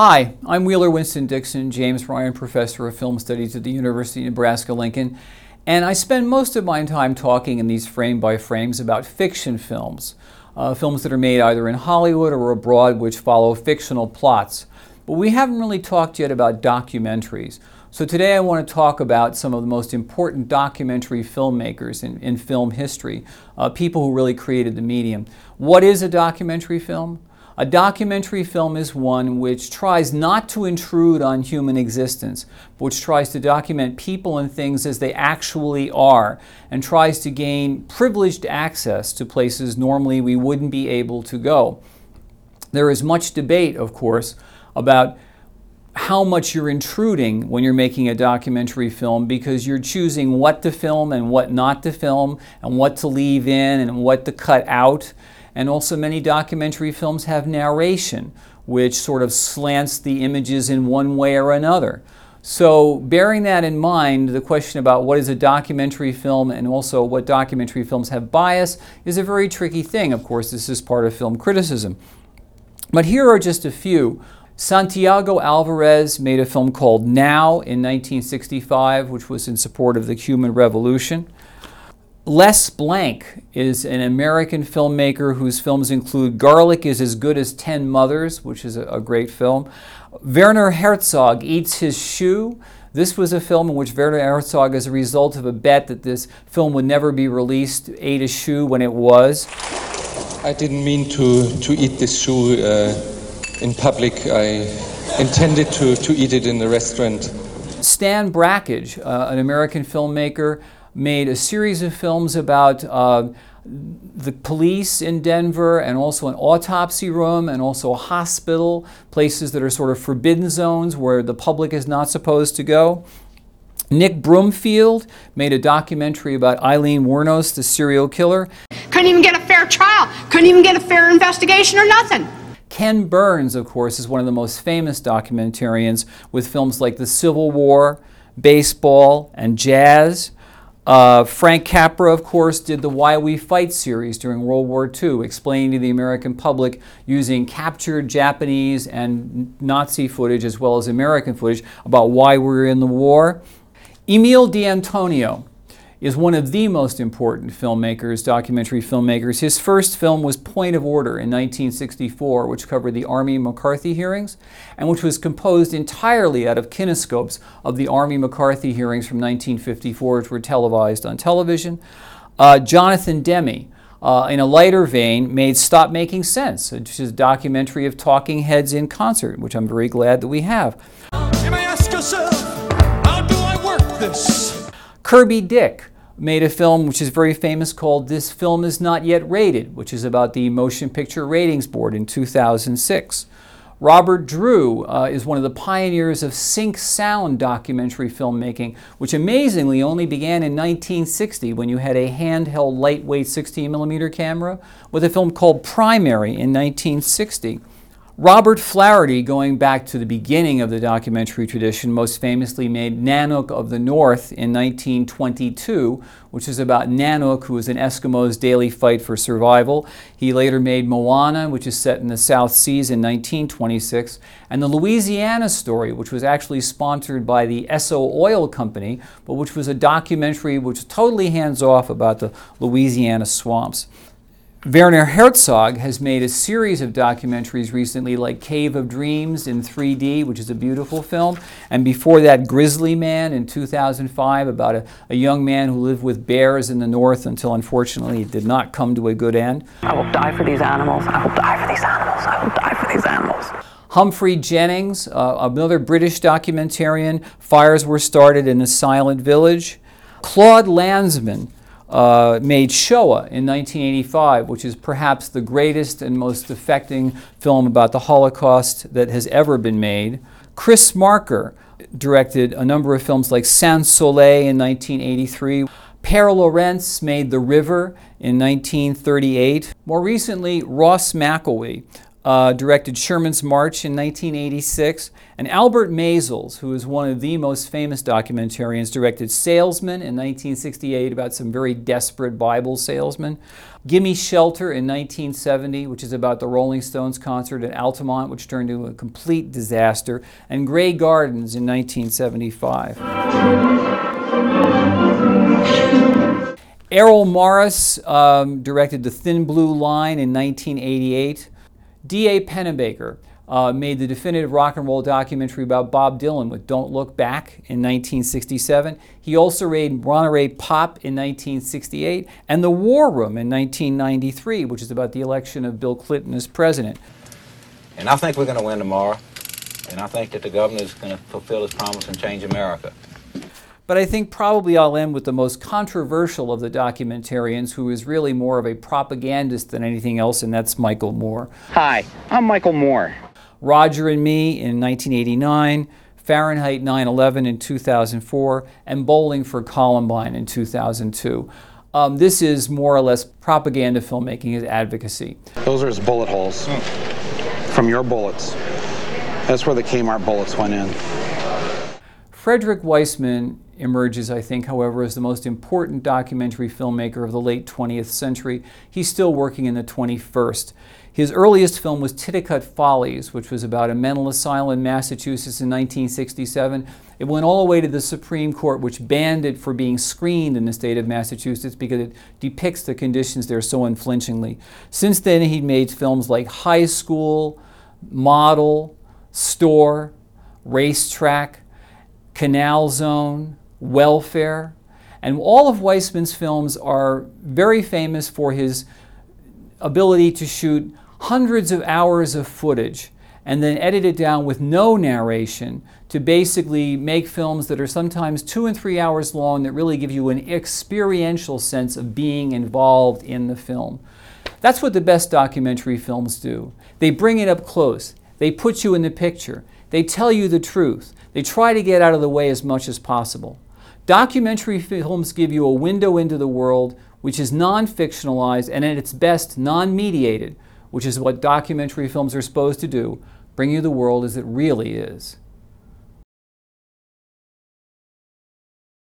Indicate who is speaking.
Speaker 1: Hi, I'm Wheeler Winston Dixon, James Ryan Professor of Film Studies at the University of Nebraska Lincoln, and I spend most of my time talking in these frame by frames about fiction films, uh, films that are made either in Hollywood or abroad which follow fictional plots. But we haven't really talked yet about documentaries. So today I want to talk about some of the most important documentary filmmakers in, in film history, uh, people who really created the medium. What is a documentary film? A documentary film is one which tries not to intrude on human existence, but which tries to document people and things as they actually are, and tries to gain privileged access to places normally we wouldn't be able to go. There is much debate, of course, about how much you're intruding when you're making a documentary film because you're choosing what to film and what not to film and what to leave in and what to cut out. And also, many documentary films have narration, which sort of slants the images in one way or another. So, bearing that in mind, the question about what is a documentary film and also what documentary films have bias is a very tricky thing. Of course, this is part of film criticism. But here are just a few. Santiago Alvarez made a film called Now in 1965, which was in support of the Cuban Revolution. Les Blank is an American filmmaker whose films include Garlic is as Good as Ten Mothers, which is a, a, great film. Werner Herzog Eats His Shoe. This was a film in which Werner Herzog, as a result of a bet that this film would never be released, ate a shoe when it was.
Speaker 2: I didn't mean to, to eat this shoe uh, in public. I intended to, to eat it in the restaurant.
Speaker 1: Stan Brakhage, uh, an American filmmaker, made a series of films about uh, the police in Denver and also an autopsy room and also a hospital, places that are sort of forbidden zones where the public is not supposed to go. Nick Broomfield made a documentary about Eileen Wuornos, the serial killer.
Speaker 3: Couldn't even get a fair trial, couldn't even get a fair investigation or nothing.
Speaker 1: Ken Burns, of course, is one of the most famous documentarians with films like The Civil War, Baseball, and Jazz. Uh, Frank Capra, of course, did the Why We Fight series during World War II, explaining to the American public using captured Japanese and Nazi footage as well as American footage about why we were in the war. Emile de Antonio is one of the most important filmmakers, documentary filmmakers. His first film was Point of Order in 1964, which covered the Army McCarthy hearings, and which was composed entirely out of kinescopes of the Army McCarthy hearings from 1954, which were televised on television. Uh, Jonathan Demme, uh, in a lighter vein, made Stop Making Sense, which is a documentary of talking heads in concert, which I'm very glad that we have.
Speaker 4: You may ask yourself, how do I work this?
Speaker 1: Kirby Dick made a film which is very famous called This Film Is Not Yet Rated, which is about the Motion Picture Ratings Board in 2006. Robert Drew uh, is one of the pioneers of sync sound documentary filmmaking, which amazingly only began in 1960 when you had a handheld lightweight 16 millimeter camera with a film called Primary in 1960. Robert Flaherty, going back to the beginning of the documentary tradition, most famously made Nanook of the North in 1922, which is about Nanook, who is an Eskimo's daily fight for survival. He later made Moana, which is set in the South Seas in 1926, and the Louisiana story, which was actually sponsored by the Esso Oil Company, but which was a documentary which was totally hands off about the Louisiana swamps. Werner Herzog has made a series of documentaries recently, like Cave of Dreams in 3D, which is a beautiful film, and before that, Grizzly Man in 2005, about a, a young man who lived with bears in the north until unfortunately it did not come to a good end.
Speaker 5: I will die for these animals. I will die for these animals. I will die for these animals.
Speaker 1: Humphrey Jennings, uh, another British documentarian, fires were started in a silent village. Claude Lanzmann, uh, made Shoah in 1985, which is perhaps the greatest and most affecting film about the Holocaust that has ever been made. Chris Marker directed a number of films like Sans Soleil in 1983. Pare Lorentz made The River in 1938. More recently, Ross McElwee uh, directed Sherman's March in 1986. And Albert Maysles, who is one of the most famous documentarians, directed Salesman in 1968 about some very desperate Bible salesmen. Gimme Shelter in 1970, which is about the Rolling Stones concert at Altamont, which turned into a complete disaster. And Grey Gardens in 1975. Errol Morris um, directed The Thin Blue Line in 1988. D.A. Pennebaker uh, made the definitive rock and roll documentary about Bob Dylan with Don't Look Back in 1967. He also made Monterey Pop in 1968 and The War Room in 1993, which is about the election of Bill Clinton as president.
Speaker 6: And I think we're going to win tomorrow. And I think that the governor is going to fulfill his promise and change America.
Speaker 1: But I think probably I'll end with the most controversial of the documentarians, who is really more of a propagandist than anything else, and that's Michael Moore.
Speaker 7: Hi, I'm Michael Moore.
Speaker 1: Roger and Me in 1989, Fahrenheit 9 11 in 2004, and Bowling for Columbine in 2002. Um, this is more or less propaganda filmmaking as advocacy.
Speaker 8: Those are his bullet holes from your bullets. That's where the Kmart bullets went in.
Speaker 1: Frederick Wiseman emerges, I think, however, as the most important documentary filmmaker of the late 20th century. He's still working in the 21st. His earliest film was Titicut Follies, which was about a mental asylum in Massachusetts in 1967. It went all the way to the Supreme Court, which banned it for being screened in the state of Massachusetts because it depicts the conditions there so unflinchingly. Since then, he made films like High School, Model, Store, Racetrack, Canal Zone, Welfare. And all of Wiseman's films are very famous for his ability to shoot hundreds of hours of footage and then edit it down with no narration to basically make films that are sometimes two and three hours long that really give you an experiential sense of being involved in the film. That's what the best documentary films do. They bring it up close, they put you in the picture, they tell you the truth, they try to get out of the way as much as possible. Documentary films give you a window into the world which is non fictionalized and at its best non mediated, which is what documentary films are supposed to do bring you the world as it really is.